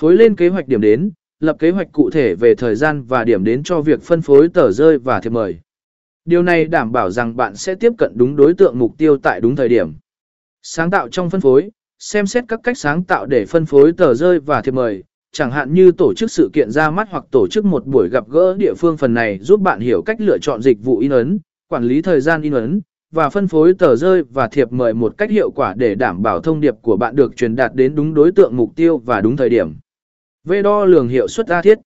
Phối lên kế hoạch điểm đến, lập kế hoạch cụ thể về thời gian và điểm đến cho việc phân phối tờ rơi và thiệp mời. Điều này đảm bảo rằng bạn sẽ tiếp cận đúng đối tượng mục tiêu tại đúng thời điểm. Sáng tạo trong phân phối, xem xét các cách sáng tạo để phân phối tờ rơi và thiệp mời, chẳng hạn như tổ chức sự kiện ra mắt hoặc tổ chức một buổi gặp gỡ địa phương phần này giúp bạn hiểu cách lựa chọn dịch vụ in ấn, quản lý thời gian in ấn và phân phối tờ rơi và thiệp mời một cách hiệu quả để đảm bảo thông điệp của bạn được truyền đạt đến đúng đối tượng mục tiêu và đúng thời điểm. Vê đo lường hiệu suất A thiết.